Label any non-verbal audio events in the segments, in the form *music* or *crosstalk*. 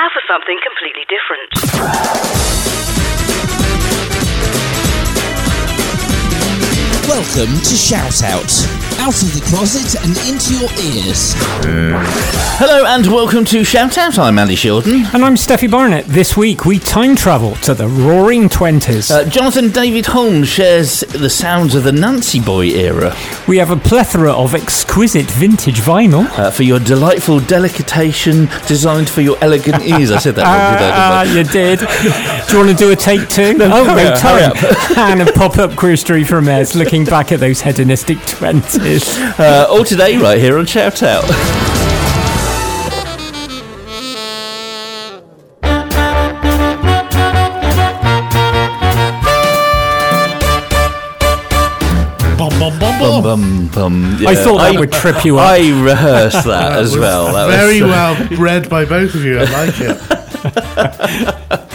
Now for something completely different. Welcome to Shout Out. Out of the closet and into your ears. Hello and welcome to Shout Out. I'm Andy Shilton. And I'm Steffi Barnett. This week we time travel to the Roaring Twenties. Uh, Jonathan David Holmes shares the sounds of the Nancy Boy era. we have a plethora of exquisite vintage vinyl. Uh, for your delightful delicatation designed for your elegant ears. I said that *laughs* Ah, wrong, did I? you did. do you want to do a take two? oh, hurry no up, hurry time. and a pop-up query from Ez, looking back at those hedonistic twenties. Uh, all today, right here on Shout Out. Bum, bum, bum, Bum, bum. bum, bum. I thought that would trip you up. I rehearsed that as well. That was- Very *laughs* well read by both of you. I like it. *laughs*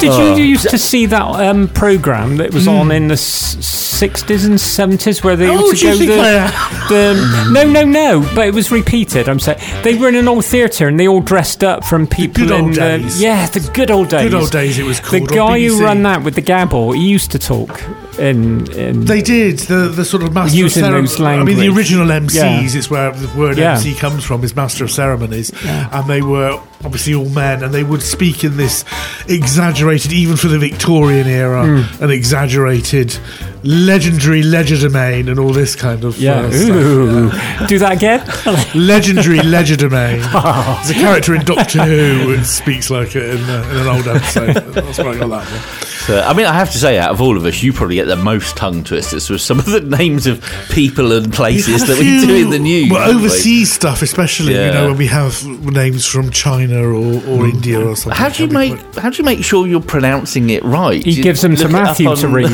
Did you used to see that um, program that was on in the sixties and seventies where they Oh, used to go think the, the *laughs* no no no but it was repeated. I'm saying they were in an old theatre and they all dressed up from people good in old the days. yeah the good old days. Good old days it was The called on guy who BBC. ran that with the gabble, he used to talk in in They did the the sort of master of ceremonies. I mean, the original MCs Yeah. is where the word Yeah. MC comes from. Is master of ceremonies, and they were obviously all men, and they would speak in this exaggerated, even for the Victorian era, Hmm. an exaggerated, legendary legerdemain, and all this kind of yeah. uh, stuff. *laughs* Do that again. *laughs* legendary legerdemain. *laughs* There's a character in Doctor Who who speaks like it in, uh, in an old episode. That's where I got that one. So, I mean, I have to say, out of all of us, you probably get the most tongue twisters with some of the names of people and places We've that we do in the news. Well, overseas stuff, especially, you know, when we have names from China or, or India or something. How do you can be make how do you make sure you're pronouncing it right? He you gives them to look it up Matthew to read.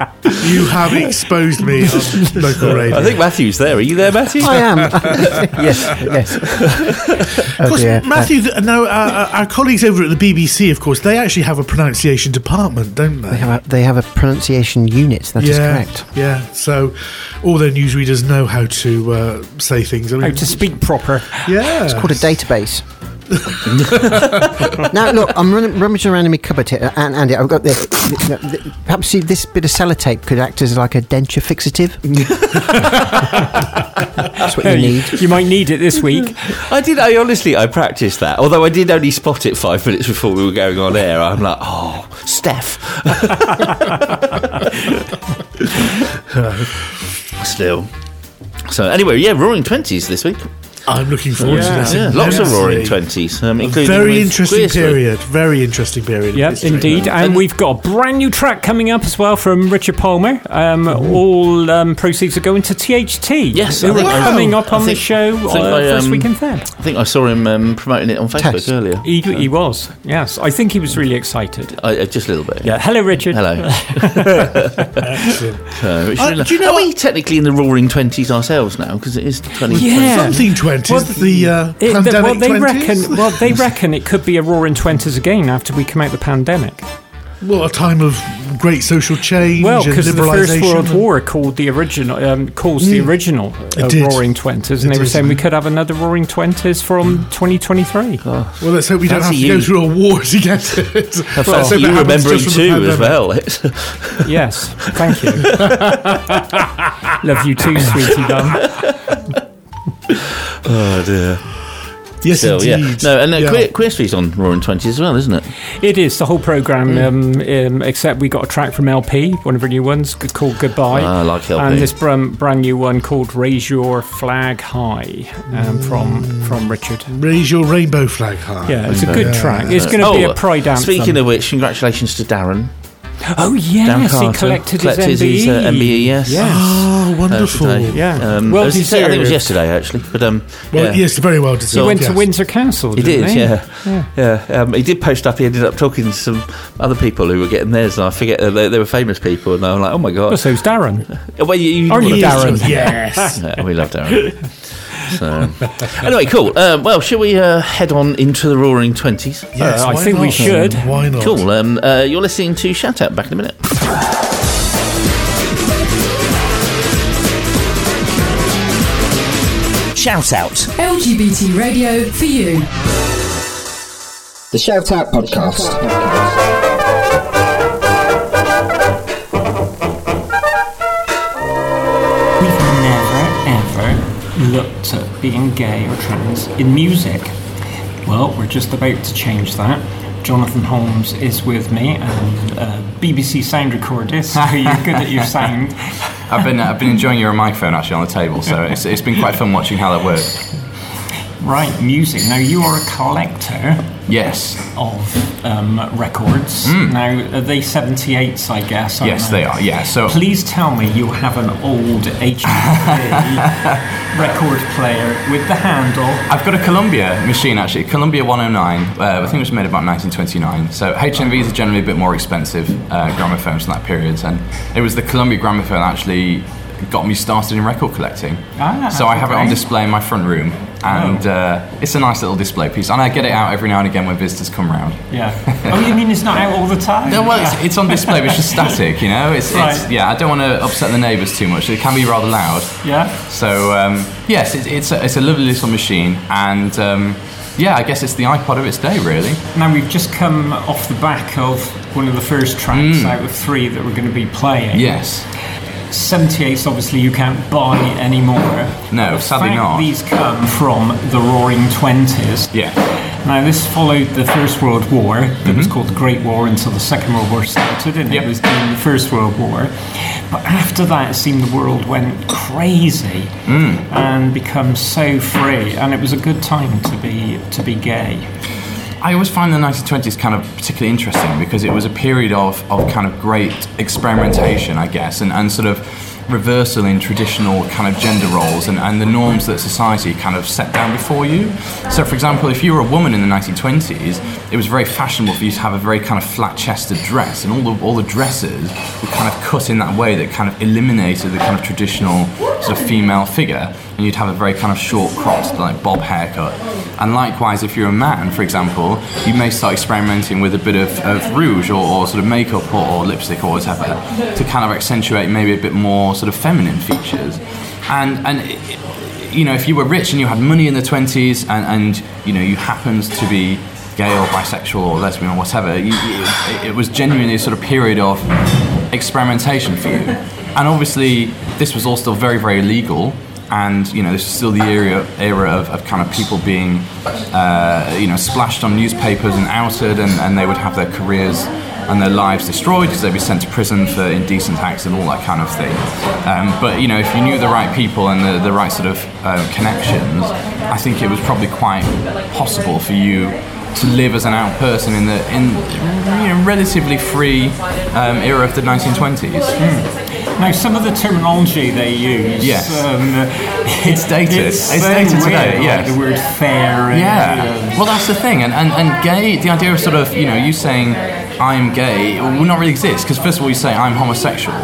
*laughs* You have exposed me on local *laughs* radio. I think Matthew's there. Are you there, Matthew? I am. *laughs* yes, yes. of Oh course, dear. Matthew, th- no, uh, uh, our colleagues over at the BBC, of course, they actually have a pronunciation department, don't they? They have a, they have a pronunciation unit. That is yeah, correct. yeah. So all their newsreaders know how to uh, say things. I mean, How to speak proper. Yeah, It's called a database. *laughs* now look, I'm running, rummaging around in my cupboard here, uh, and Andy, I've got this. Perhaps see this bit of sellotape could act as like a denture fixative. *laughs* That's what you need. You might need it this week. I did. I honestly, I practiced that. Although I did only spot it five minutes before we were going on air. I'm like, oh, Steph. *laughs* Still. So anyway, yeah, Roaring Twenties this week. I'm looking forward Yeah. to that. Yeah, lots of. Roaring Twenties, um, including Very interesting Queer Street. period. Very interesting period. of Yep, history. indeed. And we've got a brand new track coming up as well from Richard Palmer. Um, all um, proceeds are going to THT. Yes, who I are I- coming up I on the show I think uh, I, first um, week in Feb. I think I saw him um, promoting it on Facebook Test. earlier. He, he was, yes. I think he was really excited. I, uh, just a little bit. Yeah. Hello, Richard. Hello. *laughs* Excellent. Uh, Uh, do you know are we what- technically in the Roaring Twenties ourselves now? Because it is twenty. Yeah. Something twenties. the uh, It- pandemic well, they 20s? reckon. *laughs* Well, they reckon it could be a roaring twenties again after we come out the pandemic. Well, a time of great social change. Well, because the First World War called the original, um, calls the original uh. Roaring Twenties, and It they were saying we could have another Roaring Twenties from 2023. Well, let's hope we don't have Fancy to go through a war to get it. Let's Fancy it you happens remembering just from the too as well. Yes, thank you. *laughs* Love you too, sweetie bum. *laughs* oh dear. Yes, Still, yeah. indeed. No, and uh, Yeah. Queer, Queer Street's on Roaring Twenties as well, isn't it? It is the whole program, um, um, except we got a track from LP, one of her new ones, g- called Goodbye. Ah, I like LP. And this brand, brand new one called Raise Your Flag High um, from from Richard. Raise your rainbow flag high. Yeah, it's a good Yeah. track. It's going to be a pride anthem. Oh, Speaking of which, congratulations to Darren. oh Dan yes, he Carter. collected, Collected his his, MBE. uh, MBE, yes. Yes. Oh, uh, wonderful. today. Yeah. Um, Well it was- I think it was yesterday actually, but um, well, yeah. yes, very well he deserved. went to. Windsor Castle. He didn't did, he? yeah, yeah. Um, he did post up. He ended up talking to some other people who were getting theirs, and I forget uh, they, they were famous people, and I'm like, oh my Oh, god. so it's Darren. Well, you, you Aren't you Darren? Yes. *laughs* Yeah, we love Darren. So, anyway, cool. Um, well, should we uh, head on into the Roaring Twenties? yes Uh, I why think we not? should. Why not? Cool. Um, uh, you're listening to Shout Out. Back in a minute. Shout Out. LGBT radio for you. The Shout Out Podcast. We've never ever looked at being gay or trans in music. Well, we're just about to change that. Jonathan Holmes is with me, and uh, BBC sound recordist. How *laughs* are you good at your sound? I've been I've been enjoying your microphone actually on the table, so it's, it's been quite fun watching how that works. Right, music. Now you are a collector Yes, of um, records. Now are they 78s, I guess? Yes, they are. Yeah, so Please tell me you have an old HMV *laughs* record player with the handle. I've got a Columbia machine actually, Columbia 109. Uh, I think it was made about 1929. So HMVs are generally a bit more expensive uh, gramophones from that period, and it was the Columbia gramophone actually got me started in record collecting. Ah, so I have it on display in my front room, and Oh. uh, it's a nice little display piece. And I get it out every now and again when visitors come round. Yeah. *laughs* Oh, you mean it's not out all the time? No, well, it's, it's on display, but it's just static, you know. It's, it's Right. yeah. I don't want to upset the neighbours too much. It can be rather loud. Yeah. So um, yes, it, it's a, it's a lovely little machine, and um, yeah, I guess it's the iPod of its day, really. Now we've just come off the back of one of the first tracks Mm. out of three that we're going to be playing. Yes. 78s, obviously, you can't buy anymore. No, The sadly fact not. These come from the Roaring Twenties. Yeah. Now, this followed the First World War. It was called the Great War until the Second World War started, and Mm-hmm. Yep. it was during the First World War. But after that, it seemed the world went crazy Mm. and become so free, and it was a good time to be to be gay. I always find the 1920s kind of particularly interesting because it was a period of, of kind of great experimentation, I guess, and, and sort of reversal in traditional kind of gender roles and, and the norms that society kind of set down before you. So, for example, if you were a woman in the 1920s, it was very fashionable for you to have a very kind of flat-chested dress, and all the all the dresses were kind of cut in that way that kind of eliminated the kind of traditional sort of female figure, and you'd have a very kind of short cropped like bob haircut. And likewise, if you're a man, for example, you may start experimenting with a bit of, of rouge or, or sort of makeup or, or lipstick or whatever to kind of accentuate maybe a bit more sort of feminine features. And and it, you know, if you were rich and you had money in the 20s and, and you know you happened to be gay or bisexual or lesbian or whatever, you, it, it was genuinely a sort of period of experimentation for you. And obviously, this was all still very, very legal. And you know, this is still the era, era of, of kind of people being, uh, you know, splashed on newspapers and outed, and, and they would have their careers and their lives destroyed because they'd be sent to prison for indecent acts and all that kind of thing. Um, but you know, if you knew the right people and the, the right sort of um, connections, I think it was probably quite possible for you to live as an out person in the in you know, relatively free um, era of the 1920s. Now, some of the terminology they use, Yes. um, It's dated. It's so dated weird, today, like yes. the word fair. And, Yeah. Well, that's the thing, and, and and gay. The idea of sort of you know you saying I'm gay will not really exist because first of all you say I'm homosexual,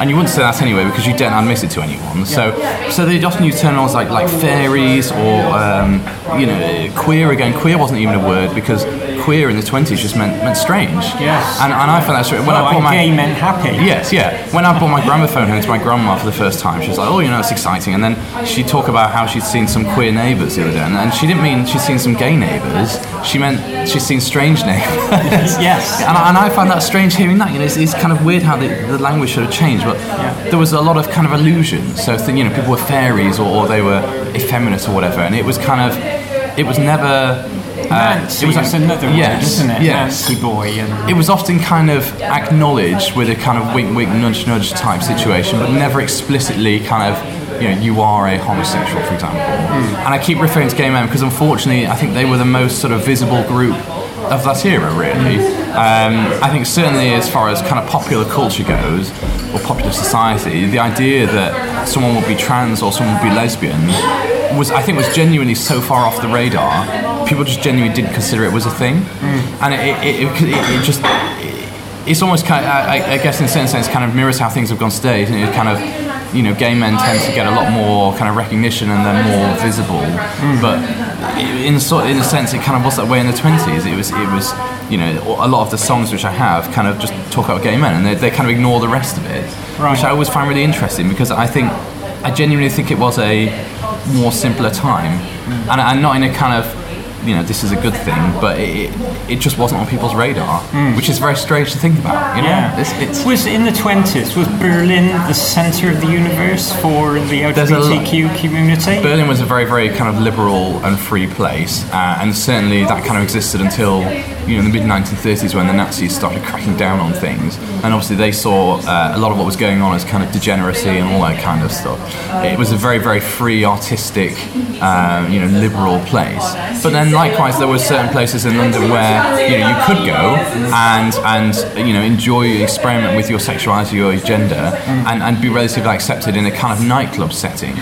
and you wouldn't say that anyway because you don't admit it to anyone. So so they often use terms like like fairies or um, you know queer again. Queer wasn't even a word because queer in the 20s just meant meant strange. Yes. And, and I found that strange. when Well, I bought my gay meant happy. Yes, yeah. When I brought my gramophone home to my grandma for the first time, she was like, "Oh, you know, it's exciting." And then she'd talk about how she'd seen some queer neighbours the other day, and, and she didn't mean she'd seen some gay neighbours. She meant she'd seen strange neighbours. *laughs* Yes. And I, and I found that strange hearing that. You know, it's, it's kind of weird how the, the language sort of changed, but there was a lot of kind of illusions. So, you know, people were fairies or, or they were effeminate or whatever, and it was kind of, it was never. Uh, Nancy was another word, yes, isn't it? Yes. Nancy boy. And It was often kind of acknowledged with a kind of wink, wink, nudge, nudge type situation, but never explicitly kind of, you know, you are a homosexual, for example. And I keep referring to gay men because unfortunately, I think they were the most sort of visible group of that era, really. Um, I think certainly as far as kind of popular culture goes, or popular society, the idea that someone would be trans or someone would be lesbian was, I think, was genuinely so far off the radar. People just genuinely didn't consider it was a thing, mm. and it, it, it, it, it just it's almost kind of, I, I guess in a certain sense kind of mirrors how things have gone today. Isn't it? Kind of, you know, gay men tend to get a lot more kind of recognition and they're more visible. Mm. But in a sort, in a sense, it kind of was that way in the twenties. It was, it was, you know, a lot of the songs which I have kind of just talk about gay men and they, they kind of ignore the rest of it, Right. which I always find really interesting because I think, I genuinely think it was a more simpler time, mm. and, and not in a kind of you know this is a good thing, but it, it, just wasn't on people's radar, which is very strange to think about. You know, Yeah. it's, it's was in the 20s, was Berlin the centre of the universe for the There's a LGBTQ community? Berlin was a very, very kind of liberal and free place, uh, and certainly that kind of existed until you know the mid 1930s when the Nazis started cracking down on things, and obviously they saw uh, a lot of what was going on as kind of degeneracy and all that kind of stuff. It was a very, very free, artistic, uh, you know, liberal place. But then likewise, there were certain places in London where you know you could go and and you know enjoy experiment with your sexuality or your gender and, and be relatively accepted in a kind of nightclub setting.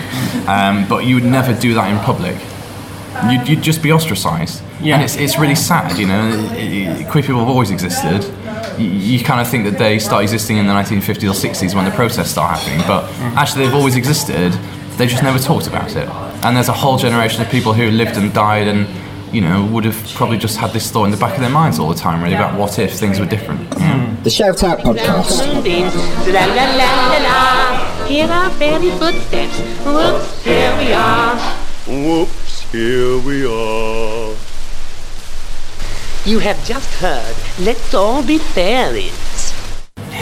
Um, but you would never do that in public. You'd, you'd just be ostracised. Yeah. And it's, it's really sad, you know. It- it- queer people have always existed. You, you kind of think that they start existing in the 1950s or 60s when the protests start happening, but mm. actually they've always existed. They just never talked about it. And there's a whole generation of people who lived and died and, you know, would have probably just had this thought in the back of their minds all the time, really, about what if things were different. Mm. The Shout Out Podcast. La la la la la. Fairy footsteps. Whoops, here we are. Whoops, here we are. You have just heard. Let's all be fairies.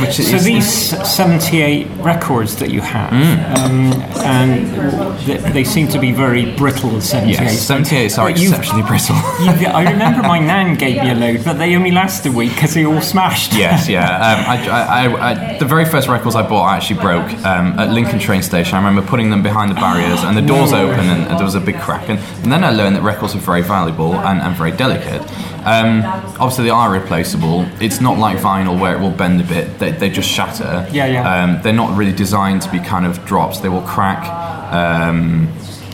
Which So these 78 records that you have, Mm. um, and th- they seem to be very brittle, the 78. Yes, 78s are exceptionally brittle. *laughs* I remember my nan gave me a load, but they only lasted a week because they all smashed. yes, *laughs* yeah. Um, I, I, I, I, the very first records I bought I actually broke um, at Lincoln train station. I remember putting them behind the barriers and the doors No. open and, and there was a big crack. And, and then I learned that records are very valuable and, and very delicate. Um, obviously, they are replaceable. It's not like vinyl where it will bend a bit. They, they just shatter. Yeah, yeah. Um, they're not really designed to be kind of drops. They will crack. Um,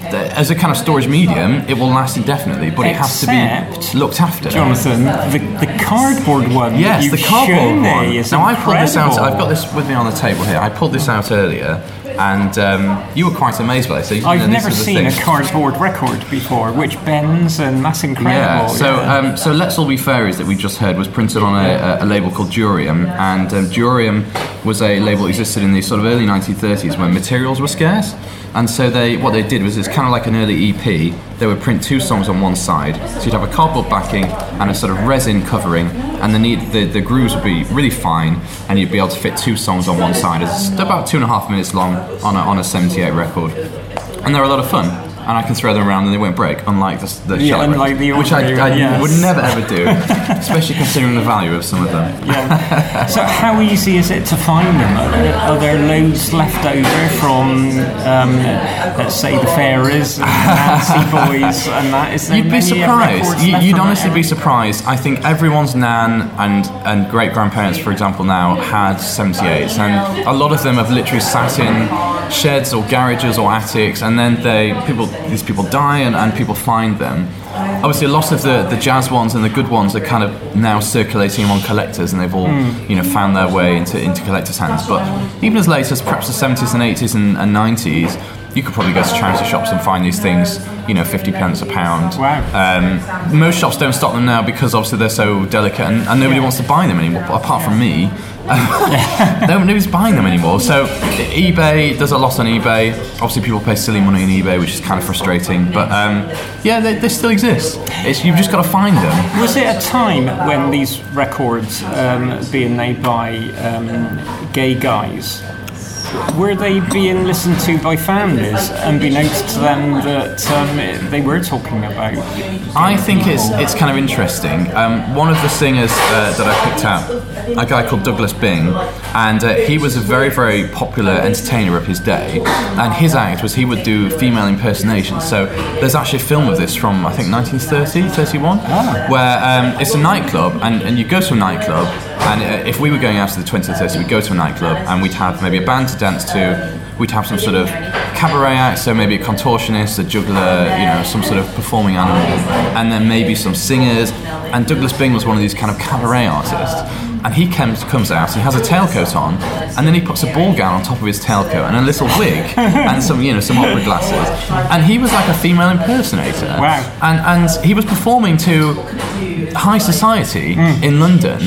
as a kind of storage medium, it will last indefinitely, but it has to be looked after. Jonathan, the, the cardboard one. Yes, the cardboard one. now I pulled this out. I've got this with me on the table here. I pulled this out earlier, and um, you were quite amazed by it. So you I've know, never seen a cardboard record before, which bends, and that's incredible. Yeah. So, yeah. Um, so Let's All Be Fairies that we just heard was printed on a, a, a label called Durium, and um, Durium was a label that existed in the sort of early 1930s when materials were scarce. And so they, what they did was it's kind of like an early EP. They would print two songs on one side, so you'd have a cardboard backing and a sort of resin covering, and the need, the, the grooves would be really fine, and you'd be able to fit two songs on one side. It's about two and a half minutes long on a, on a 78 record, and they're a lot of fun. And I can throw them around and they won't break, unlike the, the Yeah, unlike the which I, I yes. would never ever do, *laughs* especially considering the value of some of them. Yeah. So how easy is it to find them? Are there, are there loads left over from, um, let's say, the Farers and Nancy *laughs* Boys and that? Is there You'd be surprised. You, you'd honestly be surprised. I think everyone's nan and and great grandparents, for example, now had 78s, and a lot of them have literally sat in sheds or garages or attics, and then they people these people die and, and people find them. Obviously, a lot of the, the jazz ones and the good ones are kind of now circulating among collectors, and they've all Hmm. you know found their way into into collectors' hands. But even as late as perhaps the 70s and 80s and, and 90s, you could probably go to charity shops and find these things, you know, 50 pence a pound. Wow. Um, most shops don't stock them now because obviously they're so delicate and, and nobody wants to buy them anymore, apart from me. *laughs* no, nobody's buying them anymore. So eBay, there's a lot on eBay. Obviously, people pay silly money on eBay, which is kind of frustrating. But um, yeah, they, they still exist. It's, you've just got to find them. Was it a time when these records um, being made by um, gay guys? Were they being listened to by families, unbeknownst to them that um, they were talking about? I think it's it's kind of interesting. Um, one of the singers uh, that I picked out, a guy called Douglas Byng, and uh, he was a very very popular entertainer of his day. And his act was he would do female impersonations. So there's actually a film of this from I think 1930, 31, where um, it's a nightclub, and, and you go to a nightclub, and uh, if we were going out to the 20th or 30th, we'd go to a nightclub and we'd have maybe a band to dance to. We'd have some sort of cabaret act, so maybe a contortionist, a juggler, you know, some sort of performing animal, and then maybe some singers. And Douglas Byng was one of these kind of cabaret artists. and he comes comes out. He has a tailcoat on, and then he puts a ball gown on top of his tailcoat and a little wig and some you know some opera glasses, and he was like a female impersonator. Wow. And and he was performing to high society mm. in London.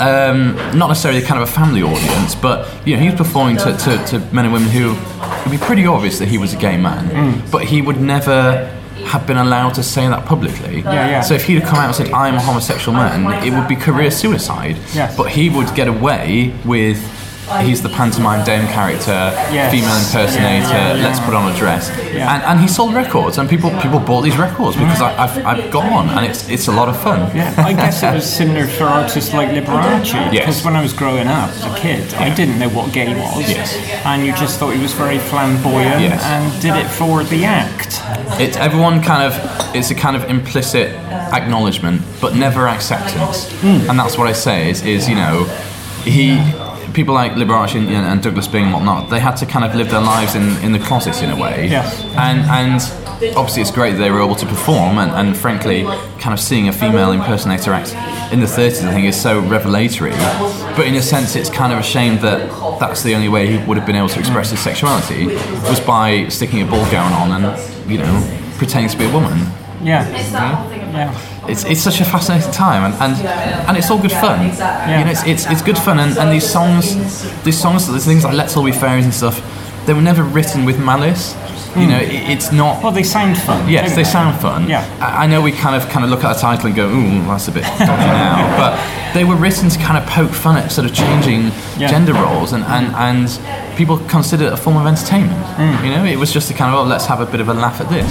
Um, not necessarily kind of a family audience, but you know he was performing to, to, to men and women who it would be pretty obvious that he was a gay man, but he would never have been allowed to say that publicly. Yeah, yeah. So if he'd have come out and said, I'm a homosexual man, it would be career suicide. Yes. But he would get away with, he's the pantomime dame character, Yes. female impersonator, Yeah, yeah, yeah. let's put on a dress. And, and he sold records, and people people bought these records because mm. I, I've, I've got one, and it's, it's a lot of fun. Yeah, I guess it was similar for artists like Liberace. Yes. Because when I was growing up as a kid, I didn't know what gay was. Yes. And you just thought he was very flamboyant Yes. and did it for the act. It's everyone kind of it's a kind of implicit acknowledgement, but never acceptance. Mm. And that's what I say is is you know he people like Liberace and, and Douglas Byng and whatnot. They had to kind of live their lives in, in the closet in a way. Yes. And and obviously it's great that they were able to perform and, and frankly kind of seeing a female impersonator act in the 30s I think is so revelatory but in a sense it's kind of a shame that that's the only way he would have been able to express his sexuality was by sticking a ball gown on and you know pretending to be a woman Yeah. Yeah. it's, it's such a fascinating time and, and, and it's all good fun. You know it's, it's, it's good fun and, and these songs these songs these things like Let's All Be Fairies and stuff they were never written with malice you know it, it's not Well, they sound fun. Yes, they sound fun. Yeah. I I know we kind of kind of look at a title and go, "Ooh, that's a bit dodgy *laughs* now," but they were written to kind of poke fun at sort of changing Yeah. gender roles, and, and and people consider it a form of entertainment. Mm. You know, it was just a kind of, "Oh, let's have a bit of a laugh at this,"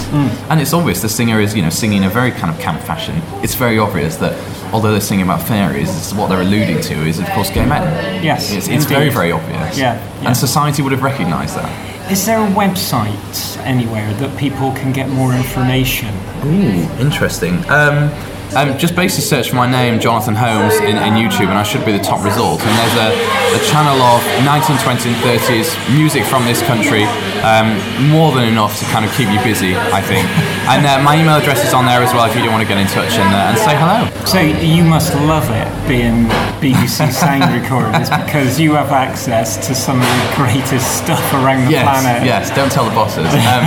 and it's obvious the singer is you know singing in a very kind of camp fashion. It's very obvious that although they're singing about fairies, what they're alluding to is of course gay men. Yes, it's, it's very very obvious. Yeah, yeah. and society would have recognised that. Is there a website anywhere that people can get more information? Ooh, interesting. Um, um, just basically search for my name, Jonathan Holmes, in, in YouTube, and I should be the top result. And there's a, a channel of 1920s and 30s music from this country, um, more than enough to kind of keep you busy, I think. And uh, my email address is on there as well if you don't want to get in touch and, uh, and say hello. So you must love it being BBC *laughs* sound recorders because you have access to some of the greatest stuff around the yes, planet. Yes, don't tell the bosses. Um,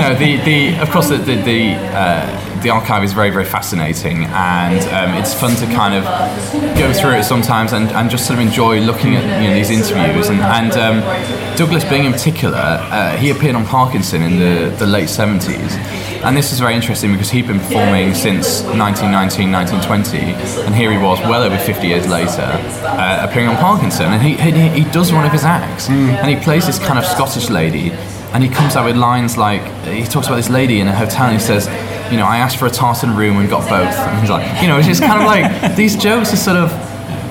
no, the, the of course the the the, uh, the archive is very very fascinating, and um, it's fun to kind of go through it sometimes and, and just sort of enjoy looking at you know these interviews. And, and um, Douglas Byng in particular, uh, he appeared on Parkinson in the, the late seventies. And this is very interesting because he'd been performing since 1919, 1920, and here he was, well over 50 years later, uh, appearing on Parkinson. And he, he, he does one of his acts, and he plays this kind of Scottish lady, and he comes out with lines like he talks about this lady in a hotel, and he says, you know, I asked for a tartan room and got both. And he's like, you know, it's just kind of like *laughs* these jokes are sort of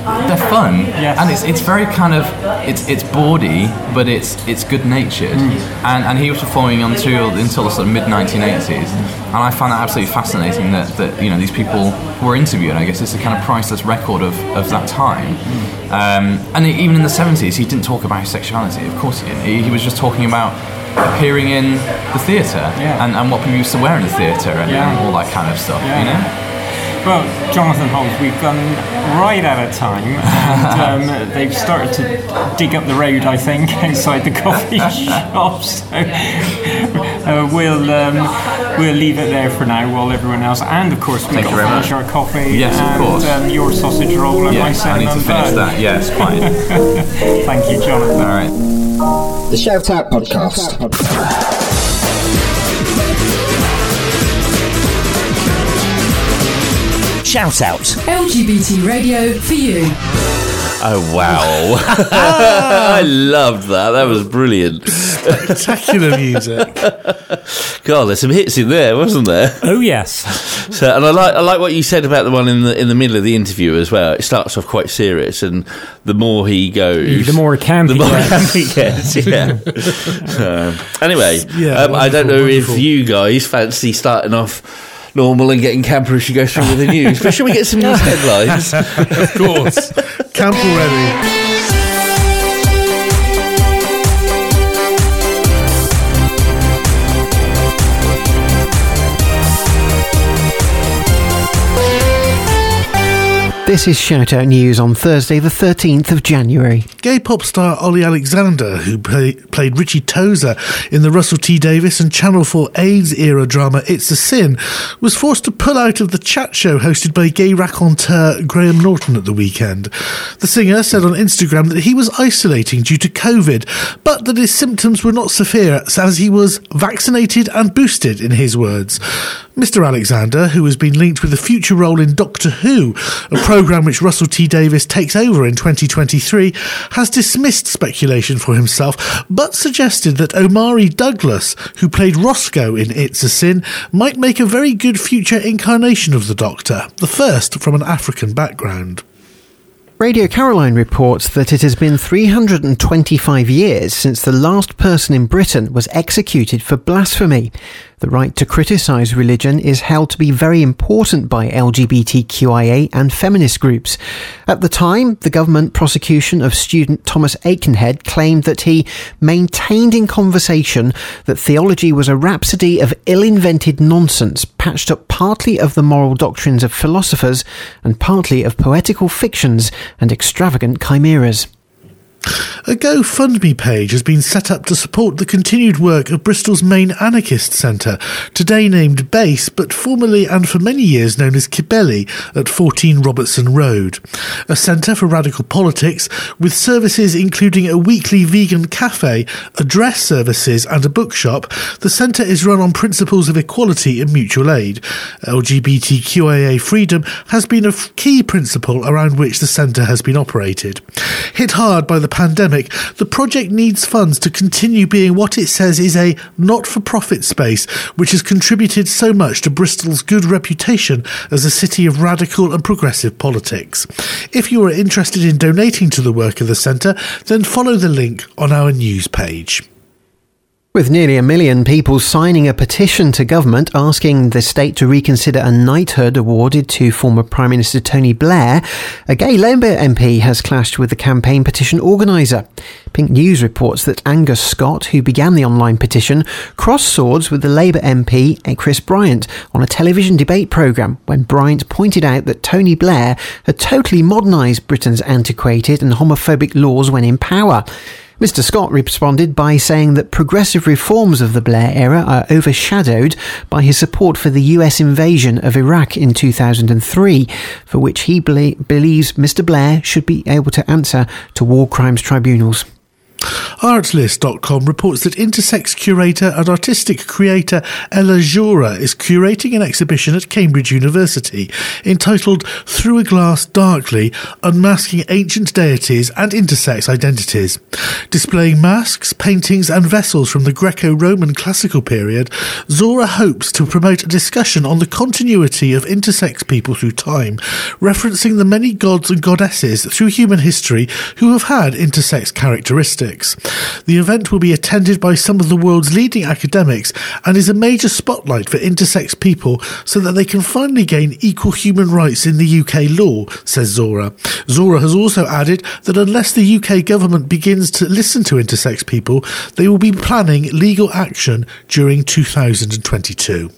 they're fun, and it's it's very kind of it's it's bawdy, but it's it's good natured, and and he was performing until until the sort of mid 1980s, and I find that absolutely fascinating that that you know these people were interviewed. I guess it's a kind of priceless record of of that time, um, and even in the 70s, he didn't talk about his sexuality. Of course, he didn't. He, he was just talking about appearing in the theatre and, and what people used to wear in the theatre and, Yeah. and all that kind of stuff. Yeah. You know. Well, Jonathan Holmes, we've gone right out of time, and *laughs* um, they've started to dig up the road, I think, *laughs* outside the coffee *laughs* shop. So uh, we'll um, we'll leave it there for now, while everyone else, and of course, we've Thank got to finish much. our coffee Yes, of and course. Um, your sausage roll and my Yes, I need to finish bun. that. Yes, quite. Thank you, Jonathan. All right. The Shout Out Podcast. Shout out. LGBT radio for you. Oh wow! *laughs* I loved that. That was brilliant. Spectacular music. God, there's some hits in there, wasn't there? Oh yes. So, and I like I like what you said about the one in the in the middle of the interview as well. It starts off quite serious, and the more he goes, The more camp the he more gets. he gets. Yeah. *laughs* um, anyway, Yeah, um, I don't know wonderful, if you guys fancy starting off normal and getting camper as you go through with the news, but should we get some news *laughs* headlines? of course. Camp already. This is Shoutout News on Thursday, the 13th of January. Gay pop star Ollie Alexander, who play, played Ritchie Tozer in the Russell T Davies and Channel 4 AIDS era drama It's a Sin, was forced to pull out of the chat show hosted by gay raconteur Graham Norton at the weekend. The singer said on Instagram that he was isolating due to COVID, but that his symptoms were not severe as he was vaccinated and boosted, in his words. Mr. Alexander, who has been linked with a future role in Doctor Who, a programme which Russell T Davies takes over in 2023, has dismissed speculation for himself, but suggested that Omari Douglas, who played Roscoe in It's a Sin, might make a very good future incarnation of the Doctor, the first from an African background. Radio Caroline reports that it has been 325 years since the last person in Britain was executed for blasphemy. The right to criticise religion is held to be very important by LGBTQIA and feminist groups. At the time, the government prosecution of student Thomas Aikenhead claimed that he maintained in conversation that theology was a rhapsody of ill invented nonsense, patched up partly of the moral doctrines of philosophers and partly of poetical fictions and extravagant chimeras. A GoFundMe page has been set up to support the continued work of Bristol's main anarchist centre, today named Base, but formerly and for many years known as Kebele at 14 Robertson Road. A centre for radical politics with services including a weekly vegan cafe, address services, and a bookshop, the centre is run on principles of equality and mutual aid. LGBTQIA freedom has been a key principle around which the centre has been operated. Hit hard by the pandemic, the project needs funds to continue being what it says is a not for profit space, which has contributed so much to Bristol's good reputation as a city of radical and progressive politics. If you are interested in donating to the work of the centre, then follow the link on our news page. With nearly a million people signing a petition to government asking the state to reconsider a knighthood awarded to former Prime Minister Tony Blair, a gay Labour MP has clashed with the campaign petition organiser. Pink News reports that Angus Scott, who began the online petition, crossed swords with the Labour MP eh, Chris Bryant on a television debate programme when Bryant pointed out that Tony Blair had totally modernised Britain's antiquated and homophobic laws when in power. Mr. Scott responded by saying that progressive reforms of the Blair era are overshadowed by his support for the US invasion of Iraq in 2003, for which he believes Mr. Blair should be able to answer to war crimes tribunals. Artlyst.com reports that intersex curator and artistic creator Ella Jura is curating an exhibition at Cambridge University entitled Through a Glass Darkly Unmasking Ancient Deities and Intersex Identities. Displaying masks, paintings, and vessels from the Greco Roman classical period, Zora hopes to promote a discussion on the continuity of intersex people through time, referencing the many gods and goddesses through human history who have had intersex characteristics. The event will be attended by some of the world's leading academics and is a major spotlight for intersex people so that they can finally gain equal human rights in the UK law, says Zora. Zora has also added that unless the UK government begins to listen to intersex people, they will be planning legal action during 2022.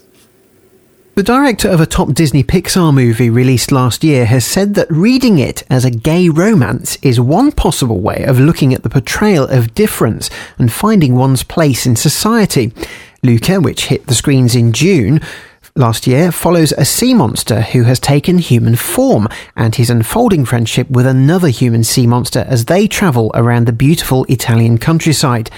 The director of a top Disney Pixar movie released last year has said that reading it as a gay romance is one possible way of looking at the portrayal of difference and finding one's place in society. Luca, which hit the screens in June, last year follows a sea monster who has taken human form and his unfolding friendship with another human sea monster as they travel around the beautiful Italian countryside.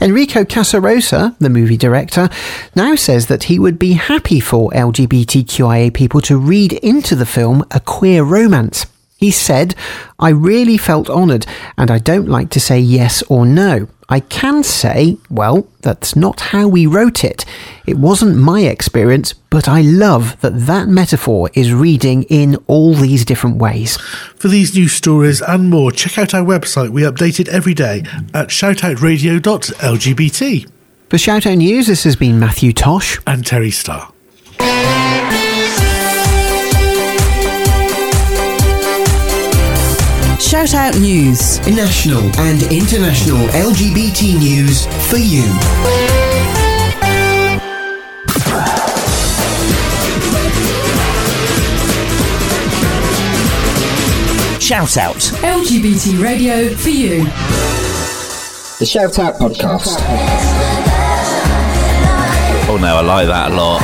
Enrico Casarosa, the movie director, now says that he would be happy for LGBTQIA people to read into the film a queer romance. He said, I really felt honoured, and I don't like to say yes or no. I can say, well, that's not how we wrote it. It wasn't my experience, but I love that that metaphor is reading in all these different ways. For these news stories and more, check out our website. We update it every day at shoutoutradio.lgbt. For Shoutout News, this has been Matthew Tosh and Terry Starr. Shout Out News. National and international LGBT news for you. shout out. LGBT radio for you. The Shout Out Podcast. Oh no, I like that a lot.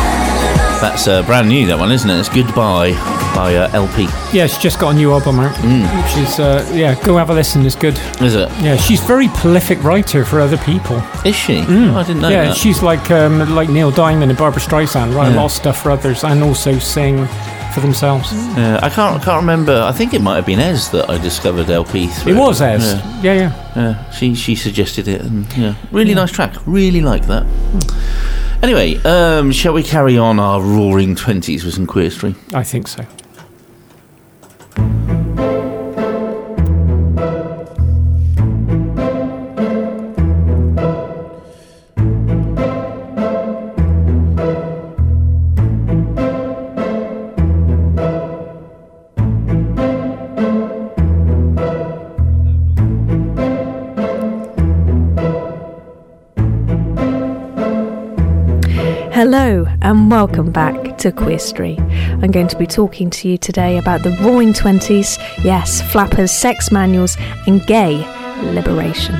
That's uh, brand new, that one, isn't it? It's Goodbye by uh, LP. Yeah, she's just got a new album out. Which is, uh, yeah, go have a listen. It's good. Is it? Yeah, she's very prolific writer for other people. Is she? Oh, I didn't know yeah, that. she's like um, like Neil Diamond and Barbra Streisand, write a lot of stuff for others and also sing for themselves. Yeah, I can't can't remember. I think it might have been Ez that I discovered LP through. It was Ez. Yeah. Yeah, yeah. Yeah, she she suggested it, and yeah, really nice track. Really like that. Anyway, um, shall we carry on our roaring twenties with some queerstry? I think so. To Queerstry. I'm going to be talking to you today about the roaring 20s, yes, flappers, sex manuals, and gay liberation.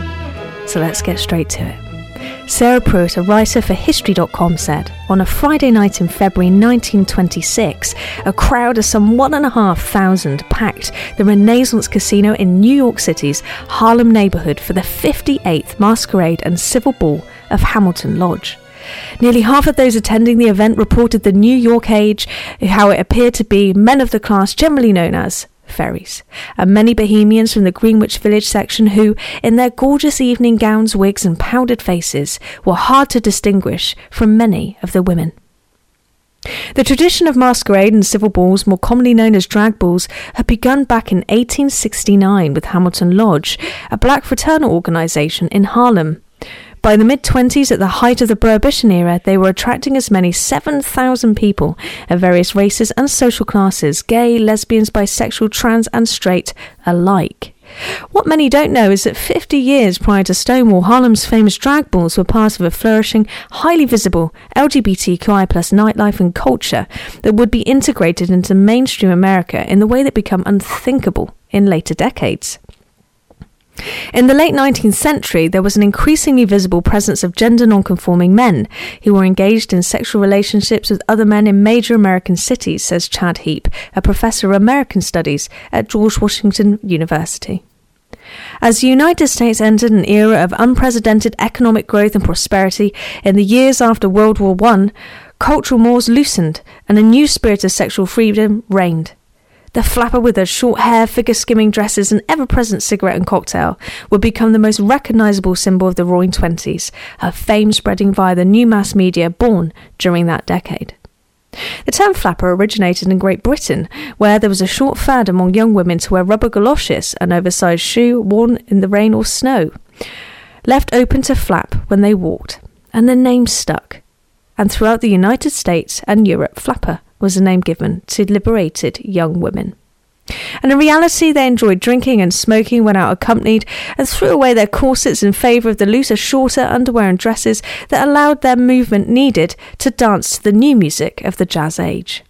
So let's get straight to it. Sarah Pruitt, a writer for History.com, said On a Friday night in February 1926, a crowd of some one and a half thousand packed the Renaissance Casino in New York City's Harlem neighborhood for the 58th Masquerade and Civic Ball of Hamilton Lodge. Nearly half of those attending the event reported the New York Age, how it appeared to be men of the class generally known as fairies, and many bohemians from the Greenwich Village section who, in their gorgeous evening gowns, wigs, and powdered faces, were hard to distinguish from many of the women. The tradition of masquerade and civil balls, more commonly known as drag balls, had begun back in 1869 with Hamilton Lodge, a black fraternal organisation in Harlem. By the mid 20s, at the height of the Prohibition era, they were attracting as many 7,000 people of various races and social classes gay, lesbians, bisexual, trans, and straight alike. What many don't know is that 50 years prior to Stonewall, Harlem's famous drag balls were part of a flourishing, highly visible LGBTQI plus nightlife and culture that would be integrated into mainstream America in the way that become unthinkable in later decades. In the late 19th century, there was an increasingly visible presence of gender nonconforming men who were engaged in sexual relationships with other men in major American cities, says Chad Heap, a professor of American Studies at George Washington University. As the United States entered an era of unprecedented economic growth and prosperity in the years after World War I, cultural mores loosened and a new spirit of sexual freedom reigned. The flapper with her short hair, figure skimming dresses, and ever present cigarette and cocktail would become the most recognisable symbol of the roaring 20s, her fame spreading via the new mass media born during that decade. The term flapper originated in Great Britain, where there was a short fad among young women to wear rubber galoshes, an oversized shoe worn in the rain or snow, left open to flap when they walked, and the name stuck. And throughout the United States and Europe, flapper was the name given to liberated young women. And in reality, they enjoyed drinking and smoking when out accompanied and threw away their corsets in favour of the looser, shorter underwear and dresses that allowed their movement needed to dance to the new music of the jazz age.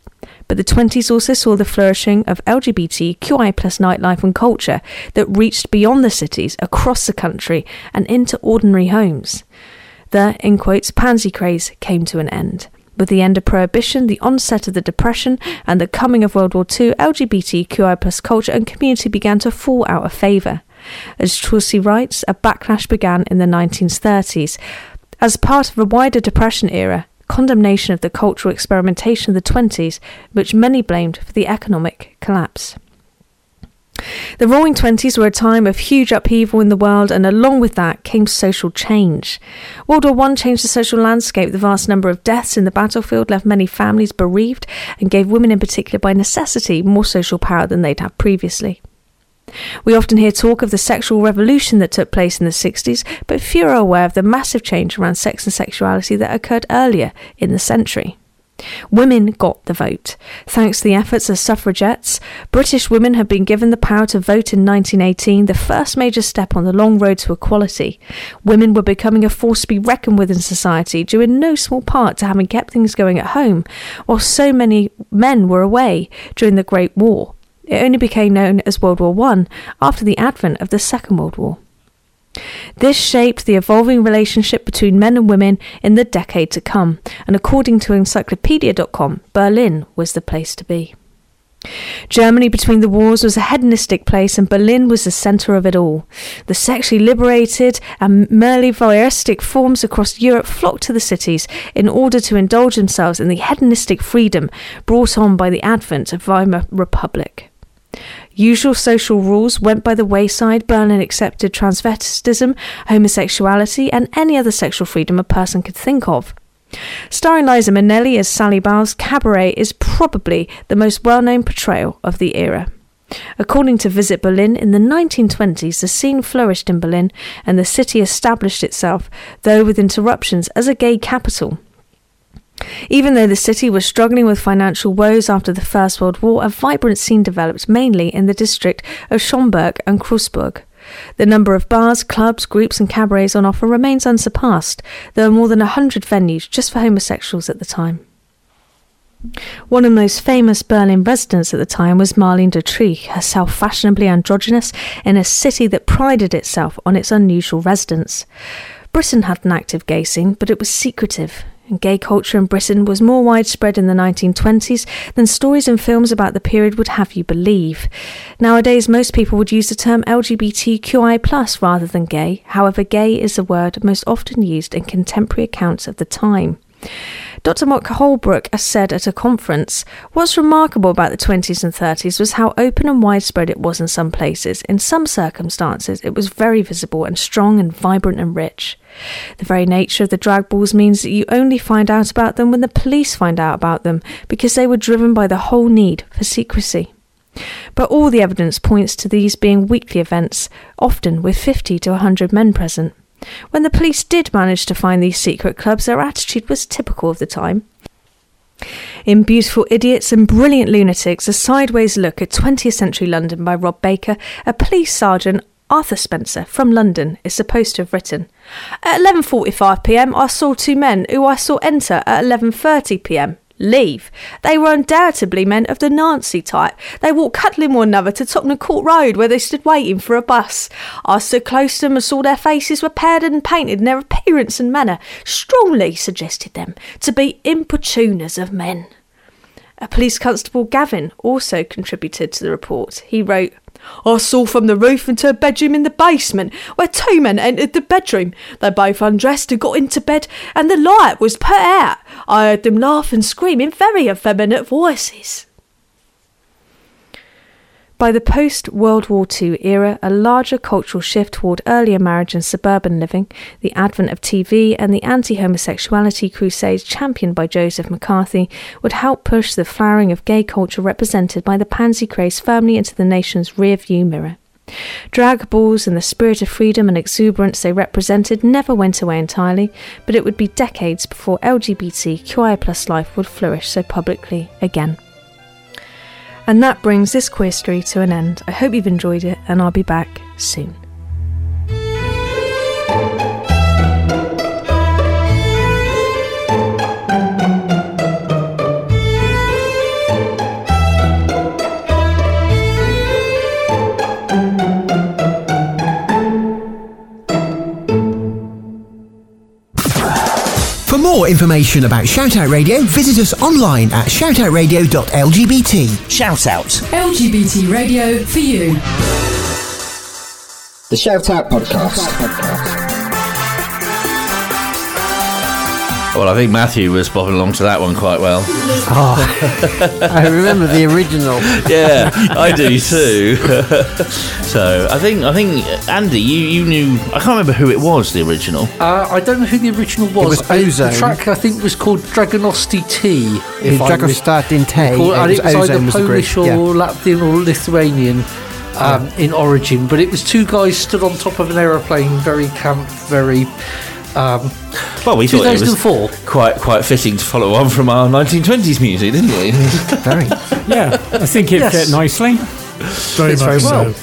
But the 20s also saw the flourishing of LGBTQI plus nightlife and culture that reached beyond the cities, across the country, and into ordinary homes. The, in quotes, pansy craze came to an end. With the end of Prohibition, the onset of the Depression, and the coming of World War II, LGBTQI culture and community began to fall out of favour. As Chauncey writes, a backlash began in the 1930s. As part of a wider Depression era, condemnation of the cultural experimentation of the 20s, which many blamed for the economic collapse. The Roaring Twenties were a time of huge upheaval in the world, and along with that came social change. World War One changed the social landscape. The vast number of deaths in the battlefield left many families bereaved and gave women, in particular, by necessity, more social power than they'd had previously. We often hear talk of the sexual revolution that took place in the 60s, but few are aware of the massive change around sex and sexuality that occurred earlier in the century. Women got the vote. Thanks to the efforts of suffragettes, British women had been given the power to vote in 1918, the first major step on the long road to equality. Women were becoming a force to be reckoned with in society, due in no small part to having kept things going at home, while so many men were away during the Great War. It only became known as World War One after the advent of the Second World War. This shaped the evolving relationship between men and women in the decade to come, and according to Encyclopedia.com, Berlin was the place to be. Germany between the wars was a hedonistic place, and Berlin was the centre of it all. The sexually liberated and merely voyeuristic forms across Europe flocked to the cities in order to indulge themselves in the hedonistic freedom brought on by the advent of Weimar Republic. Usual social rules went by the wayside. Berlin accepted transvestism, homosexuality, and any other sexual freedom a person could think of. Starring Liza Minnelli as Sally Bowles, Cabaret is probably the most well known portrayal of the era. According to Visit Berlin, in the 1920s, the scene flourished in Berlin and the city established itself, though with interruptions, as a gay capital. Even though the city was struggling with financial woes after the First World War, a vibrant scene developed mainly in the district of Schöneberg and Kreuzberg. The number of bars, clubs, groups, and cabarets on offer remains unsurpassed. There were more than a hundred venues just for homosexuals at the time. One of the most famous Berlin residents at the time was Marlene Dietrich, herself fashionably androgynous in a city that prided itself on its unusual residents. Britain had an active gay scene, but it was secretive. And gay culture in Britain was more widespread in the 1920s than stories and films about the period would have you believe. Nowadays, most people would use the term LGBTQI rather than gay. However, gay is the word most often used in contemporary accounts of the time. Dr. Mark Houlbrook has said at a conference, What's remarkable about the 20s and 30s was how open and widespread it was in some places. In some circumstances, it was very visible and strong and vibrant and rich. The very nature of the drag balls means that you only find out about them when the police find out about them, because they were driven by the whole need for secrecy. But all the evidence points to these being weekly events, often with 50 to 100 men present. When the police did manage to find these secret clubs, their attitude was typical of the time. In Beautiful Idiots and Brilliant Lunatics, a sideways look at 20th century London by Rob Baker, a police sergeant Arthur Spencer from London is supposed to have written. At 11:45 p.m. I saw two men who I saw enter at 11:30 p.m. Leave. They were undoubtedly men of the Nancy type. They walked cuddling one another to Tottenham Court Road where they stood waiting for a bus. I stood close to them and saw their faces were painted and painted and their appearance and manner strongly suggested them to be importuners of men. A police constable, Gavin, also contributed to the report. He wrote, I saw from the roof into a bedroom in the basement where two men entered the bedroom. They both undressed and got into bed, and the light was put out. I heard them laugh and scream in very effeminate voices. By the post World War II era, a larger cultural shift toward earlier marriage and suburban living, the advent of TV, and the anti homosexuality crusades championed by Joseph McCarthy would help push the flowering of gay culture represented by the pansy craze firmly into the nation's rear view mirror. Drag balls and the spirit of freedom and exuberance they represented never went away entirely, but it would be decades before LGBTQI life would flourish so publicly again. And that brings this queer story to an end. I hope you've enjoyed it, and I'll be back soon. Information about Shoutout Radio, visit us online at shoutoutradio.lgbt. Shout out. LGBT radio for you. The Shout Out Podcast. Well, I think Matthew was bobbing along to that one quite well. Oh, I remember the original. *laughs* yeah, I do too. *laughs* so I think I think Andy, you, you knew I can't remember who it was the original. Uh, I don't know who the original was. It was O-Zone. The track I think was called Dragonosti T. if I mis- Dragostar in Te. Called- and it was O-Zone either was Polish or yeah. Latvian or Lithuanian um, in origin, but it was two guys stood on top of an aeroplane, very camp, very. Um, Well, we thought it was quite quite fitting to follow on from our 1920s music, didn't we? *laughs* Very. Yeah, I think it Yes. fit nicely. Fits Very much very well. so.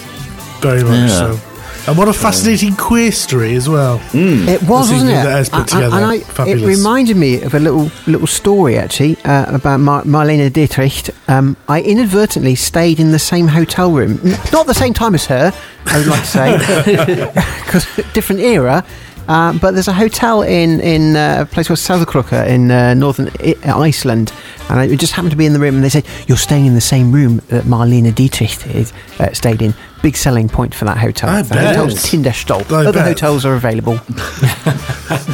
Very much Yeah. so. And what a fascinating queer story as well. It was, The wasn't it? that has put And- together. and I, Fabulous. it reminded me of a little little story actually uh, about Mar- Marlene Dietrich. Um, I inadvertently stayed in the same hotel room, not the same time as her. I would like to say, *laughs* *laughs* because different era. Uh, but there's a hotel in in uh, a place called Sauðárkrókur in uh, northern I- Iceland, and I just happened to be in the room. And they said you're staying in the same room that Marlene Dietrich is, uh, stayed in. Big selling point for that hotel. I the bet. hotel's Tindastol. I Other bet. hotels are available. *laughs*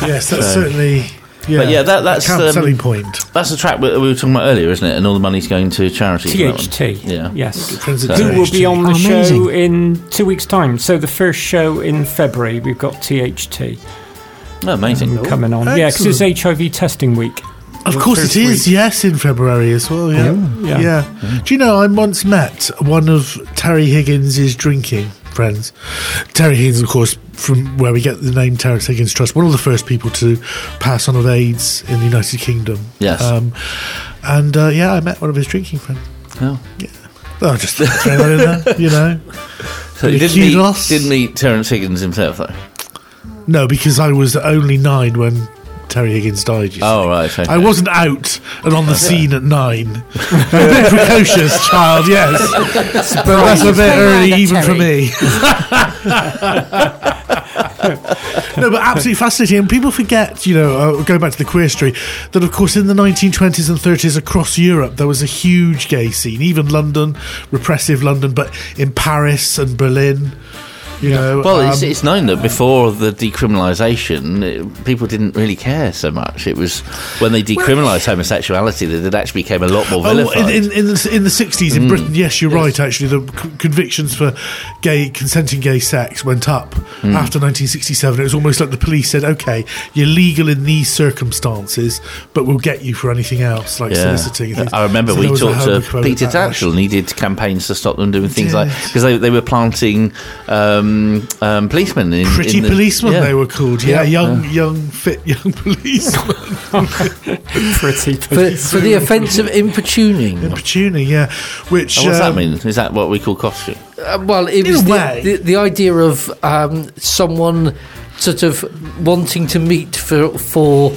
yes, that's So- certainly. Yeah, But yeah, that, that's a camp um, selling point. That's the track we we were talking about earlier, isn't it? And all the money's going to charity. for that one. THT. Yeah. Yes. Friends of Who will be on the Oh, show in two weeks' time? So the first show in February, we've got THT Oh, amazing. coming on. Yeah, because it's HIV testing week. Of course it is, week. yes, in February as well, yeah. yeah. yeah. Do you know, I once met one of Terry Higgins' drinking friends. Terry Higgins, of course, from where we get the name Terence Higgins Trust, one of the first people to pass on of AIDS in the United Kingdom. Yes. Um, and uh, yeah, I met one of his drinking friends. Oh. Yeah. Oh, just throw that in there, *laughs* you know. So you didn't meet, didn't meet Terence Higgins himself, though? No, because I was only nine when Terry Higgins died. You see. Oh, right. Okay. I wasn't out and on the *laughs* scene at nine. a *laughs* bit precocious child, yes. but that's a bit early even for me. *laughs* no, but absolutely fascinating. And people forget, you know, uh, going back to the queer story, that of course in the 1920s and 30s across Europe there was a huge gay scene, even London, repressive London, but in Paris and Berlin. You know, Well, it's, um, it's known that before the decriminalisation, it- people didn't really care so much. It was when they decriminalised homosexuality that it actually became a lot more Oh, in, in, in, the, in the 60s in Mm. Britain, yes, you're right, actually. The c- convictions for gay consenting gay sex went up Mm. after 1967. It was almost like the police said, okay, you're legal in these circumstances, but we'll get you for anything else, like soliciting. I remember So we there was a talked to Peter. Tatchell, and he did campaigns to stop them doing things like Yes. because they, they were planting um, um, policemen in Pretty in the- policemen, yeah. they were called. Yeah, Yeah. young, young, fit young *laughs* policemen. *laughs* Pretty For, for the offence of importuning. Importuning, yeah. Which Oh, what's um, that mean? Is that what we call costume? Uh, well, it In was the, the, the idea of um, someone sort of wanting to meet for for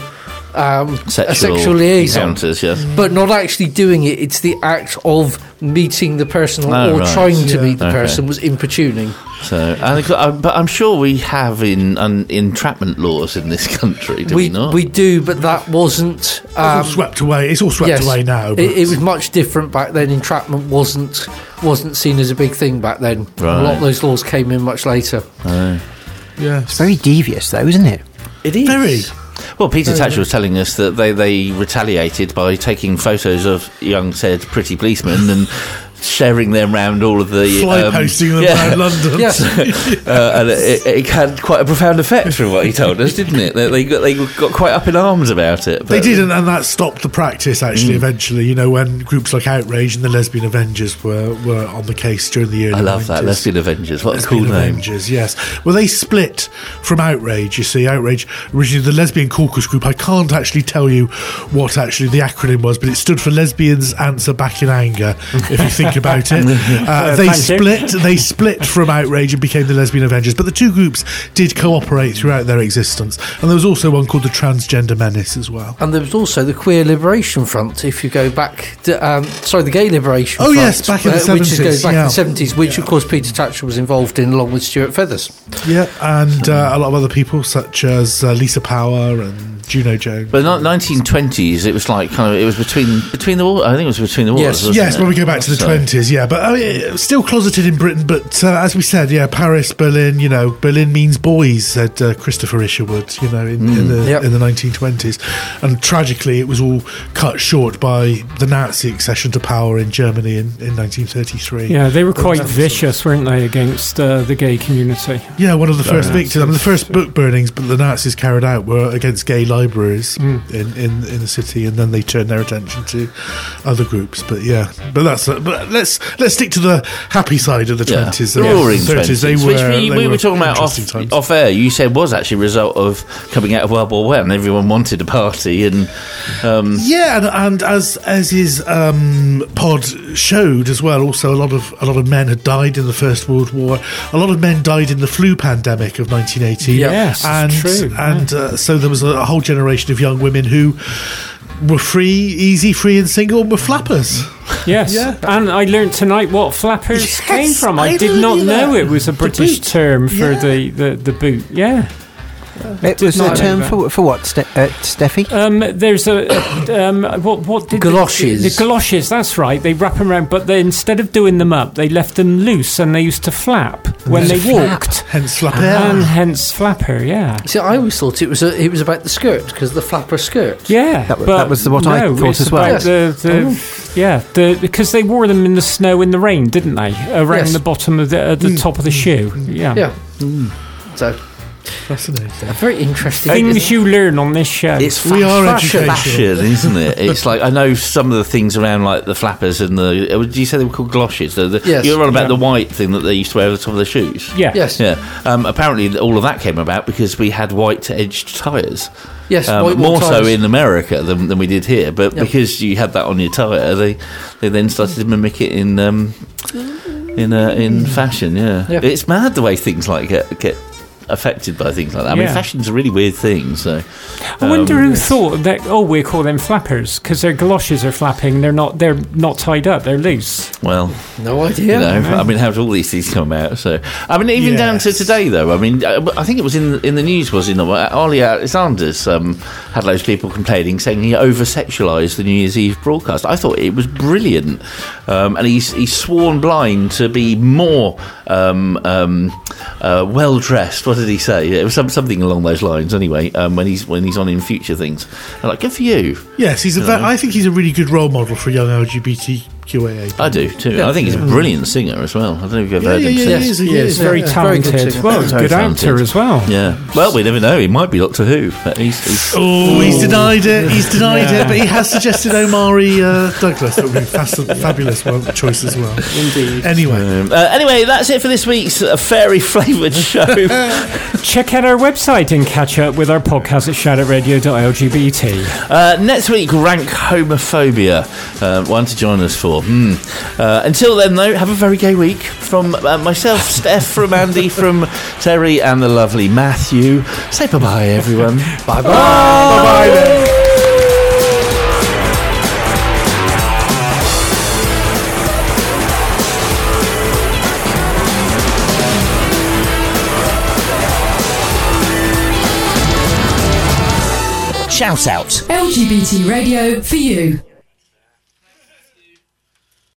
um, a Sexual sexual liaison, encounters, yes. but not actually doing it. It's the act of meeting the person or, Oh, or right. trying to Yeah. meet the Okay. person was importuning. So, I think, uh, but I'm sure we have in un, entrapment laws in this country, do we, we not? we do, but that wasn't. it's all Um, swept away. It's all swept yes. away now. It, it was much different back then. Entrapment wasn't wasn't seen as a big thing back then. A lot of those laws came in much later. Oh. it's Very devious, though, isn't it? It is Very. Well, Peter Tatchell was telling us that they, they retaliated by taking photos of young said pretty policemen and sharing them around all of the Fly um, posting them yeah. around London. Yes. *laughs* uh, and it, it had quite a profound effect from what he told us, didn't it? They, they got they got quite up in arms about it. They did, and, and that stopped the practice. Actually, Mm. eventually, you know, when groups like Outrage and the Lesbian Avengers were, were on the case during the early I love that Lesbian Avengers. What a Lesbian cool name. Avengers, yes. Well, they split from Outrage. You see, Outrage originally the Lesbian Caucus Group. I can't actually tell you what actually the acronym was, but it stood for Lesbians Answer Back in Anger. if you think about it, *laughs* uh, they split. They split from Outrage and became the Lesbian Avengers. But the two groups did cooperate throughout their existence, and there was also one called the Transgender Menace as well. And there was also the Queer Liberation Front, if you go back, to, um, sorry, the Gay Liberation Oh, Front. yes, back in the which is 70s, goes back yeah. in the 70s, which, of course, Peter Tatchell was involved in along with Stuart Feathers. Yeah, and uh, a lot of other people such as uh, Lisa Power and Juno Jones. But not 1920s, it was like kind of it was between between the wars. I think it was between the wars. Yes. wasn't Yes, it? when we go back to the So- twenties, yeah, but uh, yeah, still closeted in Britain. But uh, as we said, yeah, Paris, Berlin. You know, Berlin means boys," said uh, Christopher Isherwood. You know, in, Mm. in the Yep. in the nineteen twenties, and tragically, it was all cut short by the Nazi accession to power in Germany in, in nineteen thirty three. Yeah, they were quite vicious, weren't they, against uh, the gay community? Yeah, one of the first victims. I mean, the first book burnings, but the Nazis carried out were against gay libraries Hmm. in, in in the city, and then they turn their attention to other groups. But yeah, but that's uh, but let's let's stick to the happy side of the twenties, The the roaring thirties. They 20s, were which we, they we were talking about interesting off, times. off air. You said was actually a result of coming out of World War One. Everyone wanted a party, and um, Yeah, and, and as as his um, pod showed as well, also a lot of a lot of men had died in the First World War. A lot of men died in the flu pandemic of 1918. Yes, and true, and uh, so there was a, whole generation of young women who were free, easy, free, and single, and were flappers. Yes, Yeah. and I learned tonight what flappers Yes, came from. I, I did not know that. it was a British term for Yeah. the, the, the boot. Yeah. It was a term know for, for what, Ste- uh, Steffi? Um, there's a, a um, what what did Galoshes. The, the galoshes. That's right. They wrap them around, but they, instead of doing them up, they left them loose, and they used to flap when they walked. Hence flapper. And hence flapper. Yeah. See, I always thought it was a, it was about the skirt because the flapper skirt. Yeah, That wa- but that was the- what I thought it's as well. about The, the, Yeah, the, because they wore them in the snow in the rain, didn't they? Around Yes. the bottom of the, uh, the top of the shoe. Yeah. Yeah. So Fascinating. a very interesting. Things you learn on this show. it's We are fashion, educational. fashion, isn't it? It's like I know some of the things around, like the flappers and the. uh, Did you say they were called galoshes? The, the, Yes. You're on about Yeah. the white thing that they used to wear over the top of their shoes. yeah. Yes. Yeah. Um, apparently, all of that came about because we had white edged tyres. Yes. Um, more wall so in America than, than we did here, but Yeah. because you had that on your tyre, they they then started to mimic it in um, in uh, in fashion. Yeah. Yeah. it's mad the way things like get get affected by things like that. I mean, Yeah. fashion's a really weird thing. So I wonder um, who thought that. Oh, we call them flappers because their galoshes are flapping. They're not. They're not tied up. They're loose. well, No you idea. know, I mean, how did all these things come out? So, I mean, even down to Yes. today, though. I mean, I I think it was in in the news, was it? not? Ollie Alexander's um, had loads of people complaining, saying he over sexualised the New Year's Eve broadcast. I thought it was brilliant, um, and he's he's sworn blind to be more um, um, uh, well dressed. What did he say? It was some, something along those lines. Anyway, um, when he's when he's on in future things, I'm like, good for you. Yes, he's a. Ve- I think he's a really good role model for young LGBTQAA. I do too. Yeah. I think he's a brilliant singer as well. I don't know if you've ever Yeah, heard yeah, him yeah, sing. he is, he is, very yeah. Very good Talented. singer. well, Very good talented. actor as well. Yeah. Well, we never know. He might be Doctor Who. But he's, he's Oh, he's denied it. He's denied it, but he has suggested Omari uh, Douglas. That would be fas- *laughs* *laughs* fabulous one, choice as well. Indeed. Anyway, Um, uh, anyway, that's it for this week's uh, fairy flavoured *laughs* show. Check out our website and catch up with our podcast at shoutout.radio.lgbt. uh, next week, rank homophobia. Uh, one to join us for. Hmm. Uh, until then, though, have a very gay week. From uh, myself, *laughs* Steph, from Andy, from Terry, and the lovely Matthew. Say bye bye, everyone. *laughs* bye bye. Bye bye then. Shout out. LGBT radio for you.